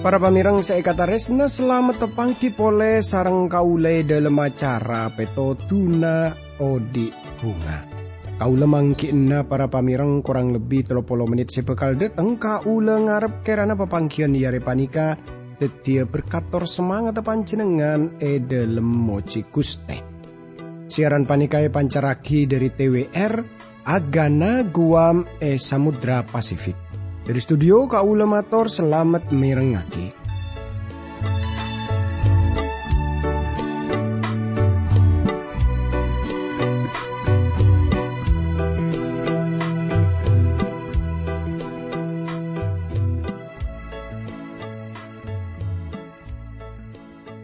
Para pamirang saya kata resna selamat tepangki pole sarang kaule dalam acara peto tuna odi bunga. Kaula mangkina para pamirang kurang lebih 30 menit sebekal deteng kaula ngarep kerana pepangkian yare panika tetia berkator semangat panjenengan e dalam moci kuste. Siaran panikai pancaraki dari TWR Agana Guam e Samudra Pasifik. Dari studio Kaula Mator selamat mirengaki.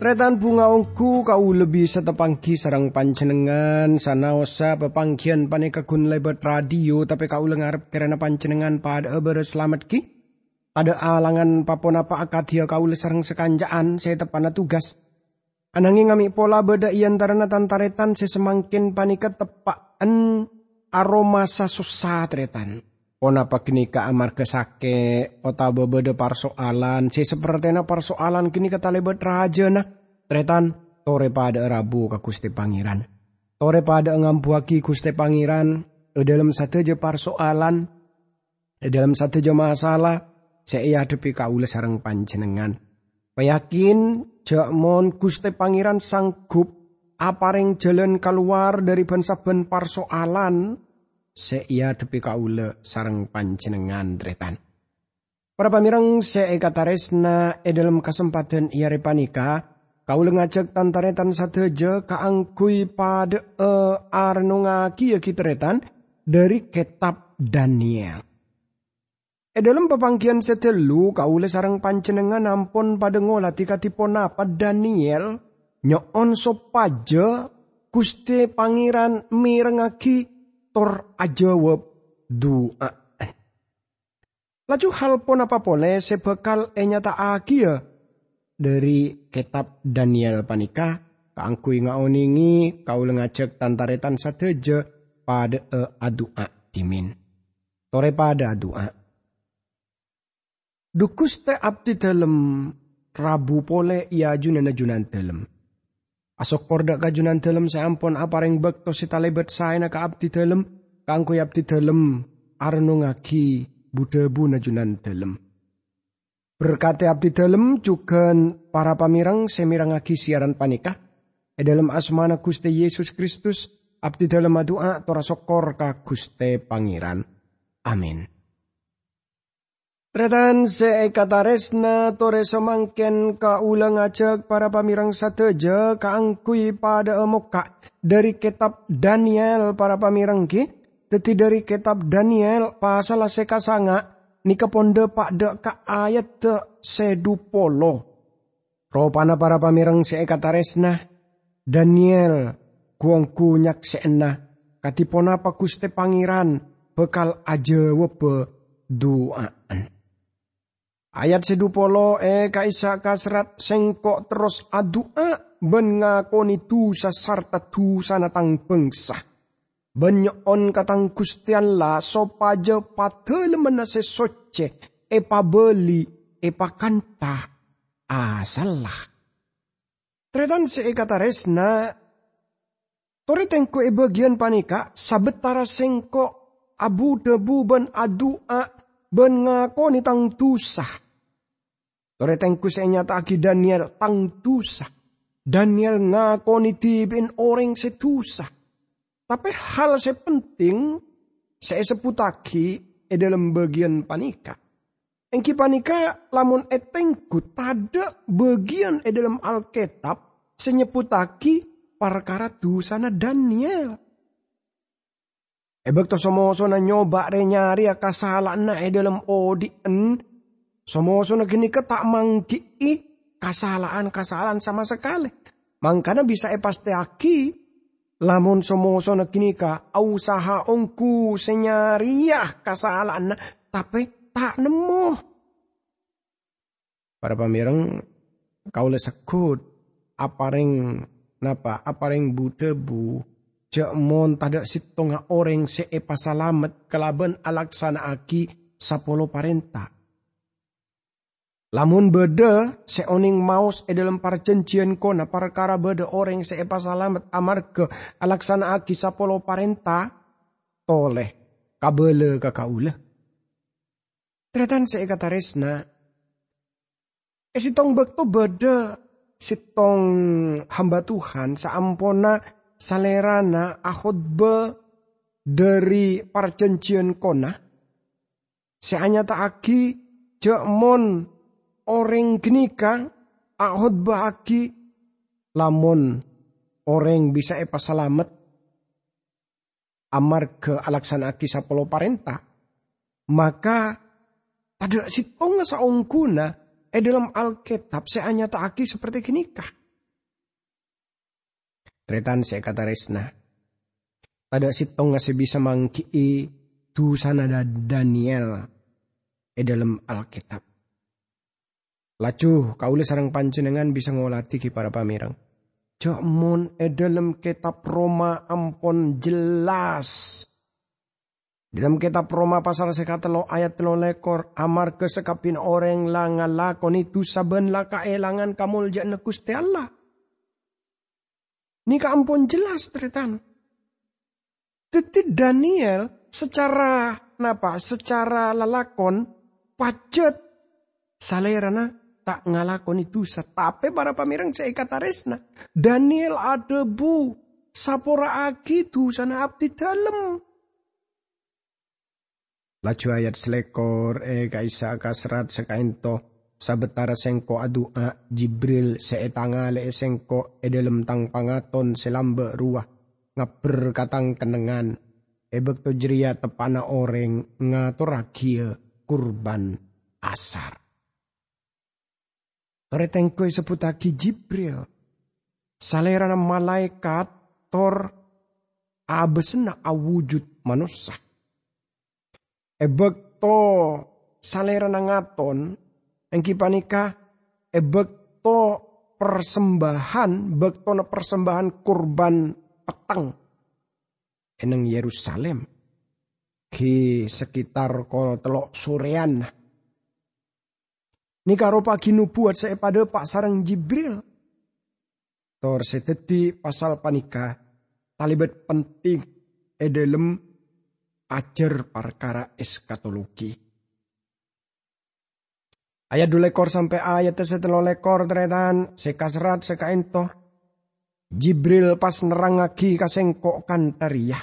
Tretan bunga ongku kau lebih setepangki sarang pancenengan sanaosa pepangkian panekagun lebat radio tapi kau lengarap karena pancenengan pada eber selamat ki. Pada alangan papon apa akadia kau sarang sekanjaan saya tepana tugas. Anangi ngami pola beda iantarana tantaretan sesemangkin panika tepaan aroma susah tretan. Pona kini ka amar kesake, ota bebede parsoalan, si seperti parsoalan kini kata lebat raja na. Tretan, tore pada rabu ka kuste pangeran. Tore pada ngampuaki kuste pangeran, e dalam satu je parsoalan, e dalam satu je masalah, saya depi kaula sarang panjenengan. Payakin, jak mon kuste pangeran sanggup apareng jalan keluar dari ben parsoalan seia tepi kaula sarang panjenengan tretan. Para pamirang saya kataresna e dalam kesempatan ia repanika, kaula ngajak tantaretan sateja kaangkui pada e arnunga kia kitretan dari kitab Daniel. E dalam pepangkian setelu kaula sarang panjenengan ampun pada ngolati katipon apa Daniel nyoon sopaja kuste pangeran mirengaki tor ajawab doa. Laju hal pun apa boleh sebekal enyata agia dari kitab Daniel panika kaangkui ngaoningi kau lengajak tantaretan sateja pada e adua dimin. Tore pada adua. Dukus te abdi dalam rabu pole ia junan junan dalam Asok korda kajunan dalam seampun apareng bekto si talebet saya ka abdi dalam kangko abdi dalam arno ngaki budebu najunan dalam. Berkati abdi dalam juga para pamirang semirang ngaki siaran panikah. E dalam asmana Gusti Yesus Kristus abdi dalam doa tora sokor ka Guste Pangeran. Amin. Tretan se kataresna tore semangken ka ulang ajak para pamirang sateja kaangkui pada emoka dari kitab Daniel para pamirang ki teti dari kitab Daniel pasal sekasanga ni ponde pak de ka ayat te sedupolo. Ropana para pamirang se kataresna Daniel kuangku nyak seena katipona pa kuste pangeran bekal aja wepe duaan. Ayat sedupolo e kaisa kasrat sengkok terus adua ben ngakoni tu sasarta tu sanatang bangsa. Benyon katang kustian la sopaja patel menase soce epa beli epa kanta asalah. Tretan se kata resna Tori tengko e bagian panika sabetara sengko abu debu ben adua ben ngakoni tang tusah Toretengku nyata aki Daniel tang tusa. Daniel ngakoni tibin orang setusa. Tapi hal sepenting saya seputaki e dalam bagian panika. Engki panika lamun etengku tada bagian e dalam Alkitab senyeputaki perkara dusana Daniel. Ebek to somoso na nyoba re nyari akasalan na e dalam odien Somoso gini ka tak mangki kasalaan-kasalaan sama sekali. Mangkana bisa e pasti aki. Lamun somoso gini ka usaha ongku senyariah kasalaan na. Tapi tak nemu. Para pamirang kau sekut apareng napa bu cek mon tada sitonga orang se e pasalamet kelaben alaksana aki sapolo parenta. Lamun beda seoning maus e dalam parcencian kona perkara beda orang se e pasalamet amarga alaksana aki sapolo parenta toleh kabele kakaula. Tretan se e kata resna e sitong bekto beda sitong hamba Tuhan saampona salerana akhotba dari parcencian kona. Seanya tak aki mon orang genika ahotba aki lamun orang bisa epa salamet amar ke alaksan aki sapolo parenta maka pada sitong saungkuna eh dalam Alkitab seanya tak aki seperti genika. Tretan saya kata resna. Pada sitong nga bisa mangki tu sana da Daniel e dalam Alkitab. Lacu kaule sarang panjenengan bisa ngolati ki para pamirang. Jokmon e dalam kitab Roma ampon jelas. Dalam kitab Roma pasal sekata lo ayat lo lekor amar kesekapin orang langa lakon itu saben laka elangan kamul jane Gusti Allah. Ini ampun jelas tretan. Teti Daniel secara napa? Secara lalakon pacet salerana tak ngalakon itu tapi para pamirang saya kata resna. Daniel ada bu sapora aki sana abdi dalam. Laju ayat selekor eh kaisa kasrat sekainto sabetara sengko adua Jibril seetangale sengko edelem tang pangaton selambe ruah ngaper katang kenengan ebek to jeria tepana oreng ngatorakia kurban asar. Tore tengkoi seputaki Jibril. Salerana malaikat tor abesena awujud manusia. Ebek to salerana ngaton engki panika e bekto persembahan bekto na persembahan kurban petang eneng Yerusalem ki sekitar kol telok surean Ni karo pagi nubuat saya pada pak sarang Jibril. Tor seteti pasal panika talibat penting edelem ajar perkara eskatologi. Ayat dua lekor sampai ayat setelah lekor teretan sekasrat sekainto. Jibril pas nerangaki kasengkok kantariyah.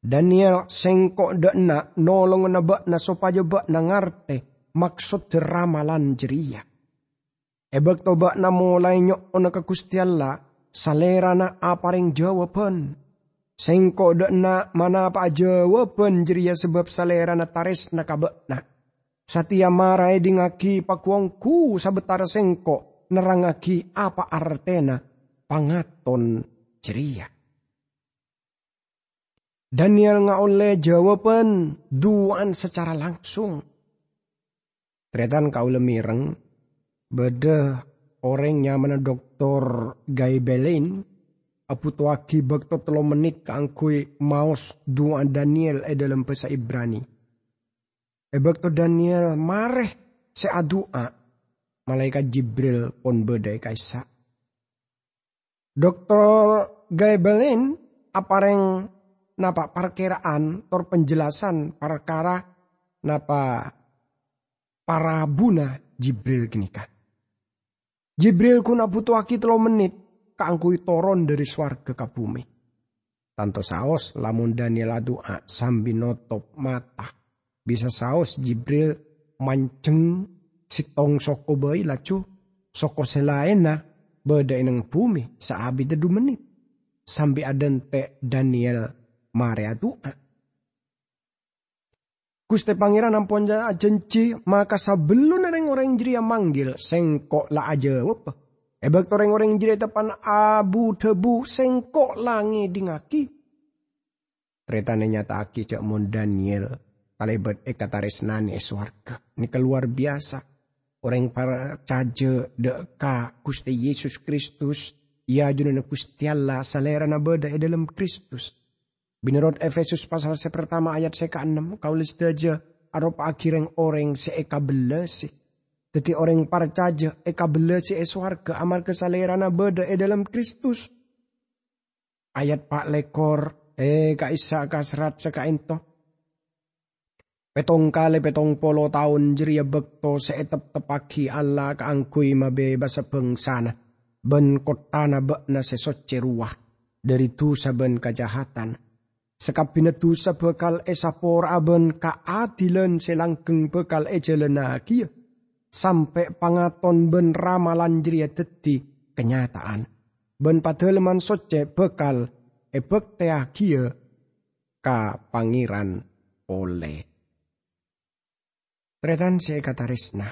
Daniel sengkok dekna nolong nabak na sopaja bak na ngarte maksud ramalan jeria. Ebek toba na mulai nyok na kekustiala salera na aparing jawaban. Sengkok dekna mana apa jawaban jeria sebab salera na taris na kabak na. Satia marai dingaki pakuangku sabetara sengko nerangaki apa artena pangaton ceria. Daniel nga oleh jawaban duaan secara langsung. Tretan kau lemireng, beda orangnya mana doktor Guy Belin, apu tuaki bakto telo menit keangkui maus duaan Daniel e dalam bahasa Ibrani. Ebek to Daniel mareh seadua malaikat Jibril pun bedai kaisa. Dokter Gaibelin apareng napa perkiraan tor penjelasan perkara napa para buna Jibril genika. Jibril kuna butuh aki telo menit kangkui toron dari swarga ke bumi. Tanto saos lamun Daniel adua sambil notop mata bisa saus Jibril manceng sitong soko bayi lacu soko selain na beda inang bumi saabi dedu menit sambil adente Daniel mare adua. Guste pangeran ampun ajenci maka sebelum orang orang jeria manggil sengkok la aja apa. Ebek orang orang jeria tepan abu tebu sengkok langi dingaki. Tretane nyata aki cak mon Daniel kalebet ekataresnani eswarga. Ini keluar biasa. orang para caja deka Gusti Yesus Kristus ia junana Gusti Allah salera na beda e dalam Kristus. Binurut Efesus pasal se pertama ayat se ke-6 kaulis daja arop akhireng orang se eka belesi. Teti orang para caja eka belesi e swarga amar kesalera na beda e dalam Kristus. Ayat pak lekor eh kaisa kasrat sekainto Petong kali petong polo tahun jeria bekto seetep tepaki Allah kaangkui mabe basa bengsana. Ben kotana bekna sesocce ruah. Dari tu saben kajahatan. Sekapina tu bekal esapor aben kaadilan selangkeng bekal ejelena kia. Sampai pangaton ben ramalan jeria teti kenyataan. Ben padeleman socce bekal ebek tea kia ka pangeran oleh. Tretan saya kata resna.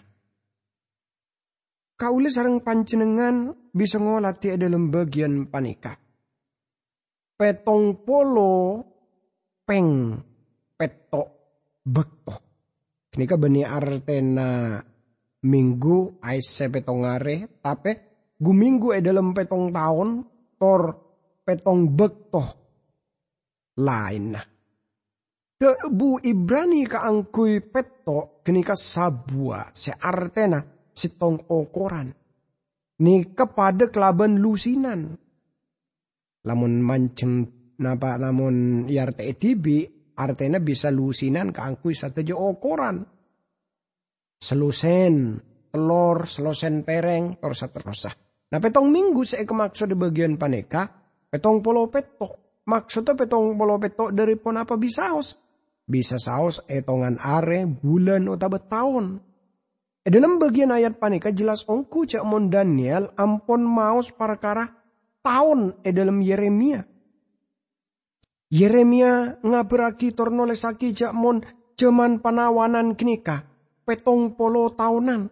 Kaulis sarang pancenengan bisa ngolati dalam bagian panika. Petong polo peng petok bekto. Kenika beni artena minggu aise petong are tapi minggu e dalam petong tahun tor petong bekto lain. Bu Ibrani ka angkui peto kenika sabua se artena sitong okoran. Ni kepada kelaban lusinan. Lamun mancem napa lamun yarte etibi artena bisa lusinan ka angkui satejo okoran. Selusen, telur, selosen pereng, tor saterosa. Nah petong minggu saya kemaksud di bagian paneka, petong polo peto. Maksudnya petong polo peto dari pon apa bisa os bisa saus etongan are, bulan, atau tahun. E dalam bagian ayat panika jelas ongku cak mon Daniel ampon maus perkara tahun e dalam Yeremia. Yeremia ngaberaki tornolesaki cak mon jaman panawanan kenika petong polo tahunan.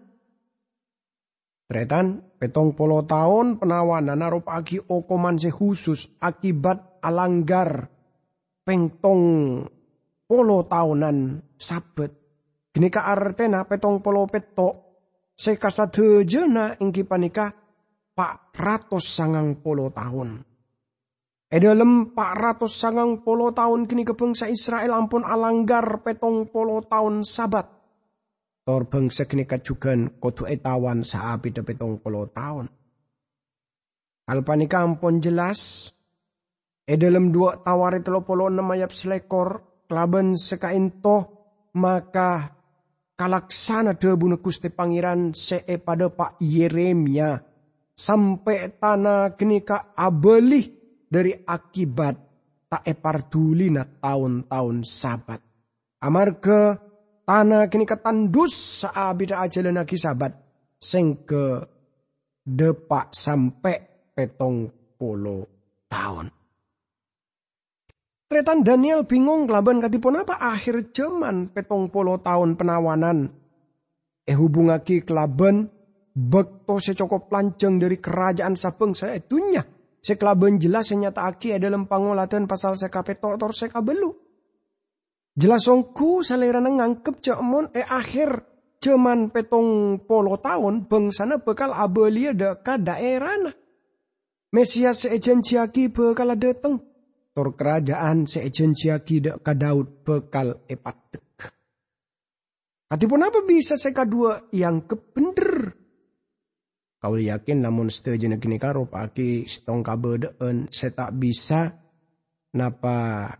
Tretan petong polo tahun penawanan narup aki okoman khusus akibat alanggar pengtong polo tahunan sabet. Gini ka artena petong polo peto. Sekasadhejena ingki panika pak ratus sangang polo tahun. E pak ratus sangang polo tahun kini ke bangsa Israel ampun alanggar petong polo tahun sabat. Tor bangsa kini kajugan kodu etawan saabi de petong polo tahun. Hal panika ampun jelas. E dalam dua tawari telo polo enam ayat selekor kelaban sekainto maka kalaksana debu Gusti Pangeran see pada Pak Yeremia sampai tanah kenika abelih dari akibat tak epardulina tahun-tahun sabat. Amarga tanah kenika tandus saabida aja lagi sabat sing ke depak sampai petong polo tahun. Tretan Daniel bingung kelaban katipun apa akhir zaman petong polo tahun penawanan. Eh hubungaki kelaban bekto secokop lanceng dari kerajaan sabeng saya itunya. Sekelaban jelas senyata aki dalam pangolatan pasal sekapetor tor sekabelu. Jelas ongku salera ngangkep cemon eh akhir zaman petong polo tahun bangsana bekal abelia deka daerah Mesias seejensiaki bekal dateng tor kerajaan seejensia kida ka Daud bekal epatek. Katipun apa bisa seka dua yang kepender? Kau yakin namun setuju kini karo paki stong kabedeen saya tak bisa napa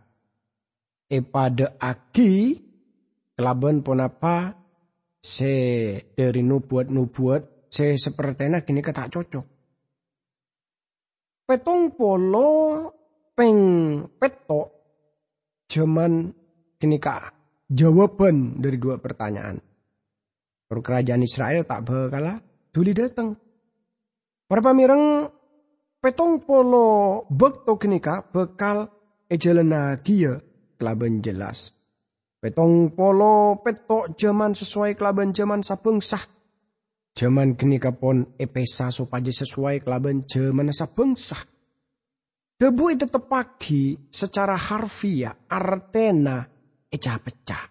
epada aki kelaban pun apa se dari nubuat nubuat se seperti kini kata cocok. Petong polo peng peto cuman kini kak jawaban dari dua pertanyaan. Kerajaan Israel tak bakala tuli datang. Para pamireng petong polo bekto kini kak bekal ejelena kia kelaban jelas. Petong polo peto zaman sesuai kelaban zaman sabengsah. Zaman kini pon epesa supaya sesuai kelaban zaman sabengsah Debu itu tepagi secara harfiah artena eca pecah.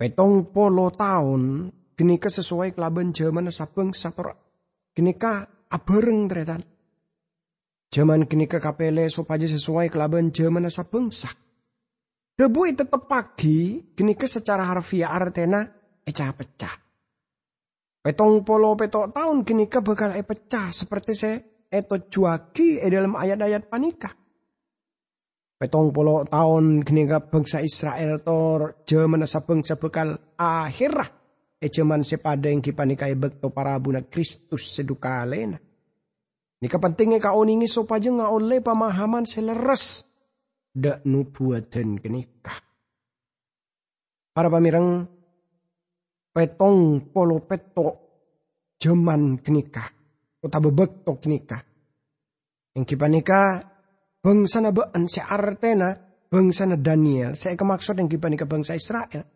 Petong polo tahun Kenika sesuai kelaban zaman sabeng sator. Kenika abereng tretan. Zaman kenika kapele supaya sesuai kelaban zaman sabengsa. Debu tetap pagi, kenika secara harfiah artena eca pecah. Petong polo petok tahun kenika bakal e pecah seperti saya eto juagi e dalam ayat-ayat panika. Petong polo tahun kenika bangsa Israel tor zaman sabengsa bakal akhirah e zaman sepada yang kipanika e bekto para abuna Kristus sedukalena. Nika pentingnya kau ningi supaya nggak oleh pemahaman seleres dak nubuatan kenikah. Para pamirang petong polo peto jaman kenikah. Kota bebek to kenikah. Yang kipanika bangsa na baan si artena bangsa na Daniel. Saya kemaksud yang kipanika bangsa Israel.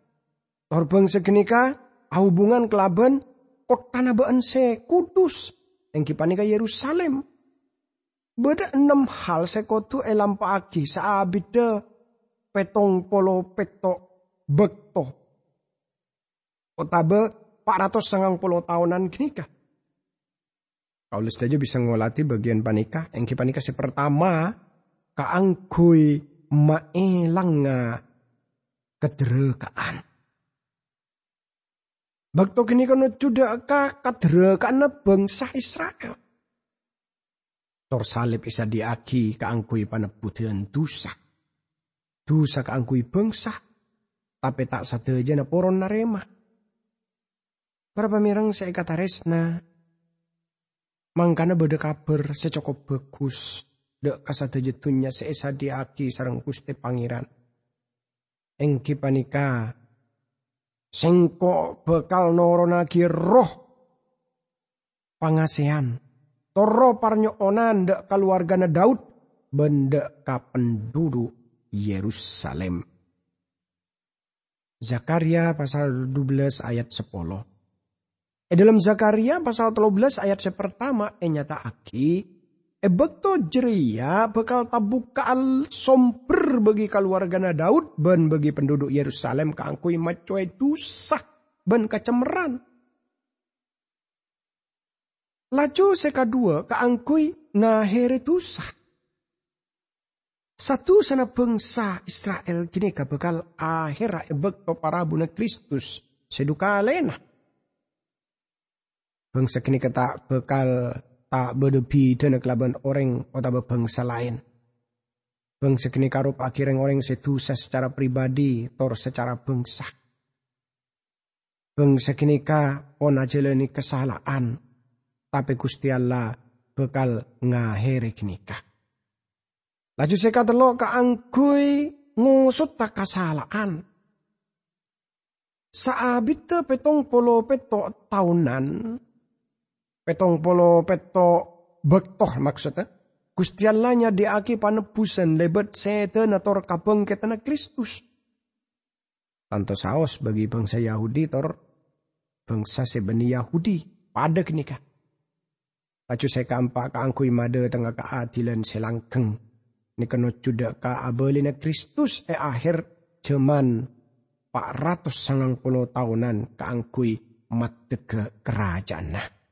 Tor bangsa kenikah hubungan kelaban kota se kudus yang kipanika Yerusalem. Beda enam hal sekotu elam pagi saabida petong polo peto bekto. Otabe 490 tahunan kenika. Kau saja bisa ngolati bagian panika. Yang panika si pertama kaangkui maelanga kederekaan. Bakto kini kono ka kadre kana bangsa Israel. Tor salib isa diaki kaangkui paneputian dosa. Dosa kaangkui bangsa. Tapi tak sateja na poron narema. Para pamirang saya kata resna. Mangkana beda kabar secokop bagus. Dek kasateja tunya seesa diaki sarang kuste pangeran. Engki panika Sengko bekal noronagi roh pangasean. Toro parnyo onan dek keluarga Daud benda penduduk Yerusalem. Zakaria pasal 12 ayat 10. E dalam Zakaria pasal 13 ayat sepertama e nyata aki E bekto jeria bekal tabukal somper bagi keluarga Daud ben bagi penduduk Yerusalem keangkui macoy dusah ben kecemeran. Laju seka dua keangkui ngahere dusah. Satu sana bangsa Israel kini bekal akhir bekto para buna Kristus seduka lena. Bangsa kini kata bekal tak berdepi dan kelaban orang atau bangsa lain. Bangsa kini karup akhirnya orang setusa secara pribadi tor secara bangsa. Bangsa kini ka ona jalani kesalahan. Tapi Gusti Allah bekal ngahiri ka. Laju saya kata lo kaangkui ngusut tak kesalahan. Saabit petong polo peto tahunan petong polo peto bektoh maksudnya. Gusti Allahnya diaki panebusan lebet setan atau kabeng ketana Kristus. Tanto saos bagi bangsa Yahudi tor bangsa sebeni Yahudi pada kenikah. Pacu saya kampak kaangkui made tengah keadilan selangkeng. Ini kena cuda ka abelina Kristus e akhir zaman 490 tahunan kaangkui mat kerajaan nah.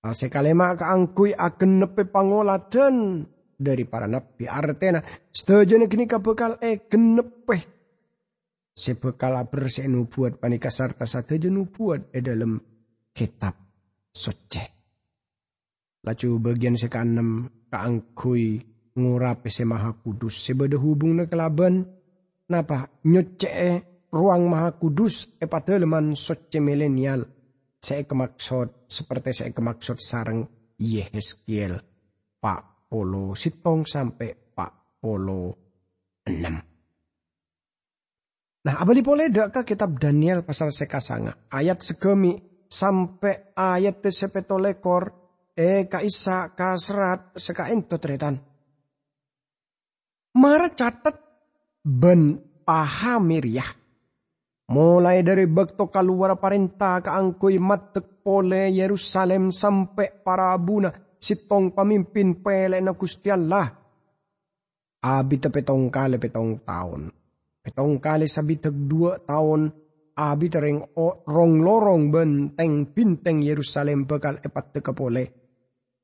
Sekalema kaangkui akan nepe pangoladan dari para nabi artena. Setuju kini bekal e genepe sebekal bersih nubuat panika sarta satu nubuat e dalam kitab suci. Laju bagian sekanem kaangkui ngurape se maha kudus. Sebeda hubung kelaban napa nyuce ruang maha kudus e pada leman suci milenial saya kemaksud seperti saya kemaksud sarang Yehezkiel Pak Polo Sitong sampai Pak Polo 6. Nah, abali boleh dekat kitab Daniel pasal sekasanga ayat segemi sampai ayat tesepeto lekor e kaisa kasrat seka ento tretan. Mara catat ben pahamiriah Mulai dari bekto keluar perintah keangkui matek pole Yerusalem sampai para abuna sitong pemimpin pele na Gusti Allah. Abi petong kali petong tahun. Petong kali sabitag dua tahun abi tereng rong lorong benteng binteng Yerusalem bekal epat teka pole.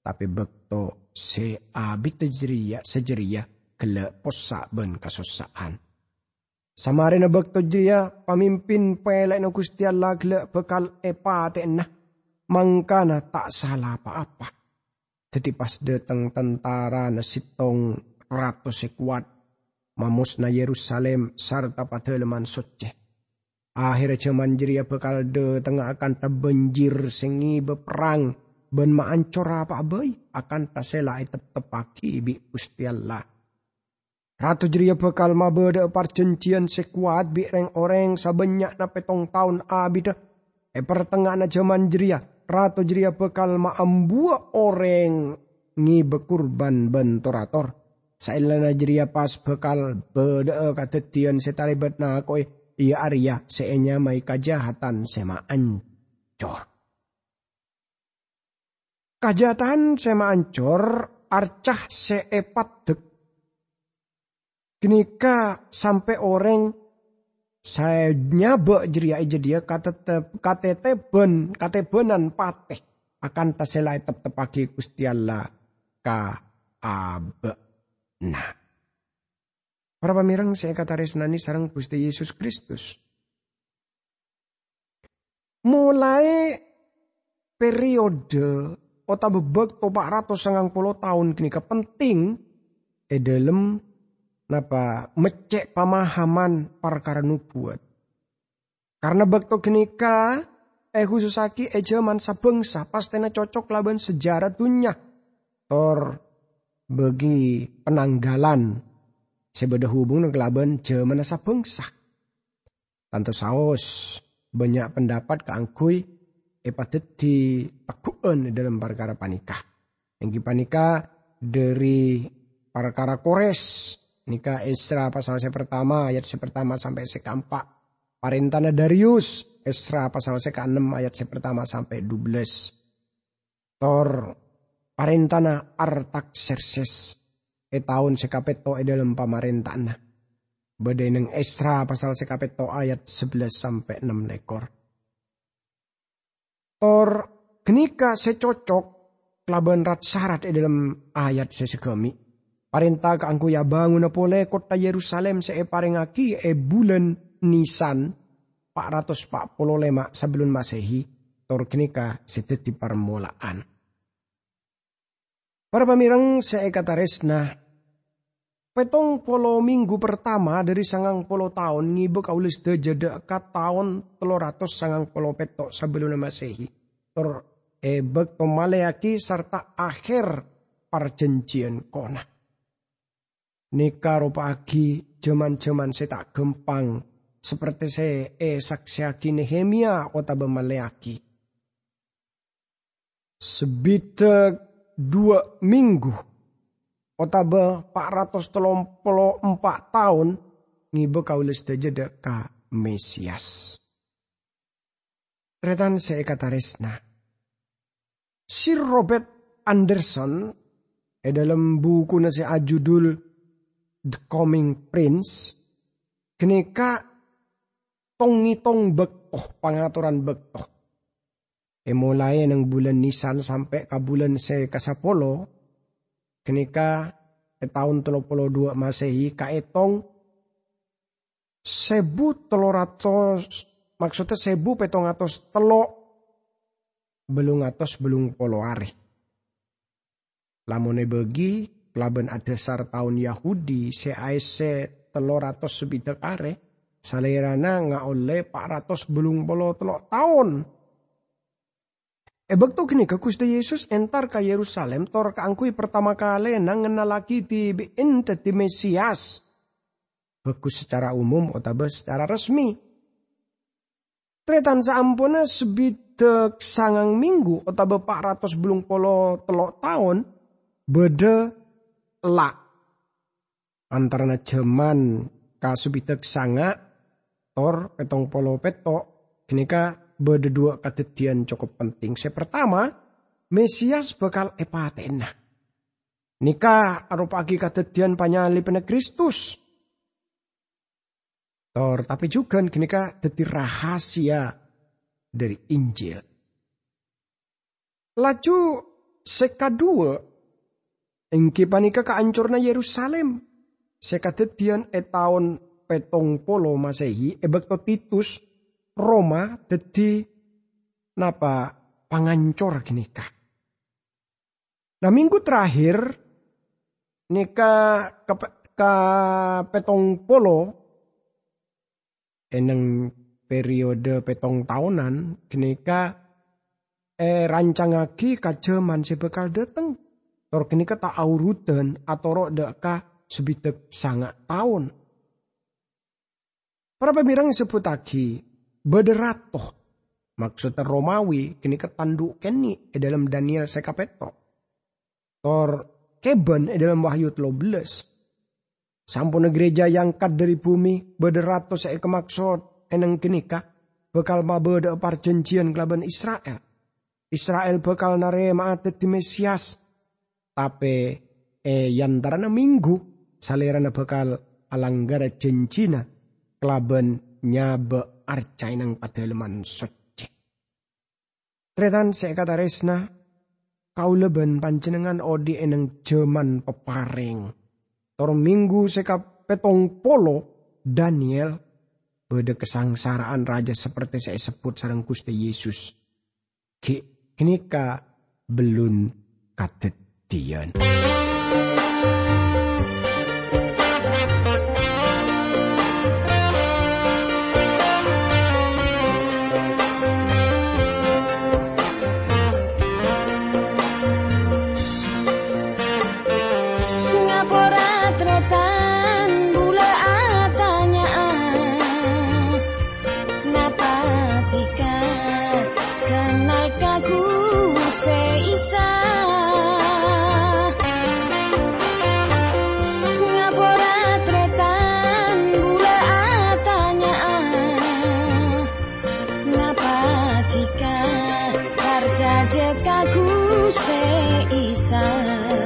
Tapi bekto se abi tejeria sejeria kele posa ben kasosaan. Samare na bekto jeria pamimpin pelek na Gusti Allah kele bekal epate nah mangkana tak salah apa-apa. Jadi pas datang tentara na sitong ratus sekuat mamus na Yerusalem sarta padeleman suci. Akhirnya cuman jeria bekal de tengah akan tabenjir sengi beperang ben maancor apa abai akan tasela itep tepaki bi Gusti Allah. Ratu jeria bekal mabede parcencian sekuat bi reng oreng sabanyak na petong tahun abida. E pertengah na zaman jeria, ratu jeria bekal maambua orang ngi bekurban bentorator. Saila na jeria pas bekal bede katetian setalibat na koy iya arya seenya may kajahatan sema ancor. Kajahatan sema ancor arcah seepat dek Kenika sampai orang saya nyabak jeria kata kata ben kata benan pateh akan taselai tep tepaki Gusti Allah ka abe. Nah. Para pamirang saya kata resnani sarang Gusti Yesus Kristus. Mulai periode ota bebek topak ratus sangang puluh tahun kini penting e dalam napa mecek pemahaman perkara nubuat. Karena bekto kenika eh khususaki e jaman sabengsa pastena cocok laban sejarah dunia. Tor bagi penanggalan sebeda hubung dengan kelaban jaman sabengsa. Tanto saos banyak pendapat keangkui epatet di tekuan dalam perkara panikah. Yang panikah dari perkara kores Nika Esra pasal saya pertama ayat saya pertama sampai saya keempat. Parintana Darius Esra pasal saya ke-6 ayat saya pertama sampai 12. Tor parintana Artaxerxes e tahun sekapeto e dalam pamarintana. Badai neng Esra pasal sekapeto ayat 11 sampai 6 lekor. Tor kenika secocok kelaban rat syarat e dalam ayat sesegami Parintah kaangku ya bangun pole kota Yerusalem se parengaki e bulan Nisan 445 sebelum Masehi tor kenika di permulaan. Para pamirang saya kata resna petong polo minggu pertama dari sangang polo tahun ngibu kaulis de jeda ka tahun teloratus sangang polo petok sebelum Masehi tor ebek tomaleaki serta akhir perjanjian kona. Nika agi jaman-jaman tak gempang seperti saya eh saksiaki Nehemia kota bemaleaki. Sebita dua minggu kota be 434 tahun ngibe kaulis dejeda ka Mesias. Tretan kata resna. Sir Robert Anderson e dalam buku nasi ajudul The Coming Prince, kenika tong-tong bektoh pangaturan bektoh. E mulai ng bulan Nisan sampai ke bulan se kasapolo, kenika e tahun dua masehi kaetong sebu teloratos maksudnya sebu petong atos telo belum atos belum polo ari. Lamone bagi Laban adasar tahun Yahudi telur ratus sebidak are salerana nga oleh pak ratus belum bolo telok tahun. Ebek tuh gini ke Gusti Yesus entar ke Yerusalem tor keangkui pertama kali nang lagi di ente di Mesias. Bagus secara umum atau secara resmi. Tretan saampuna sebidak sangang minggu atau pak ratus belum polo telok tahun beda la antara jaman kasubitek sanga tor petong polo peto kenika beda dua kadedian cukup penting. Saya pertama, Mesias bakal epatena. Nika arupagi kadedian panyali pene Kristus. Tor, tapi juga gini kah jadi rahasia dari Injil. Laju seka engki panika keancurna Yerusalem. Sekadedian e tahun petong polo masehi e Titus Roma jadi napa pangancor gini kah. Nah minggu terakhir nika ke, ke petong polo eneng periode petong tahunan kenika eh rancangaki kajaman sebekal dateng tor kenika tak aurutan atau rok deka sebitek sangat tahun. Para pemirang sebut lagi bederatoh maksudnya Romawi kini ketanduk keni dalam Daniel sekapetok. Tor keben dalam Wahyu 13. Sampun gereja yang kat dari bumi bederato saya kemaksud eneng kenika bekal mabeda parjanjian kelaban Israel. Israel bekal narema atet di Mesias. Tapi eh yantarana minggu salerana bekal alanggara janjina kelaban nyabe arcainang padaleman suci. Tretan saya kata resna kau leben panjenengan odi eneng jeman peparing. Tor minggu sekap petong polo Daniel beda kesangsaraan raja seperti saya sebut sarang Gusti Yesus. Ki kenika belum 第一。一生。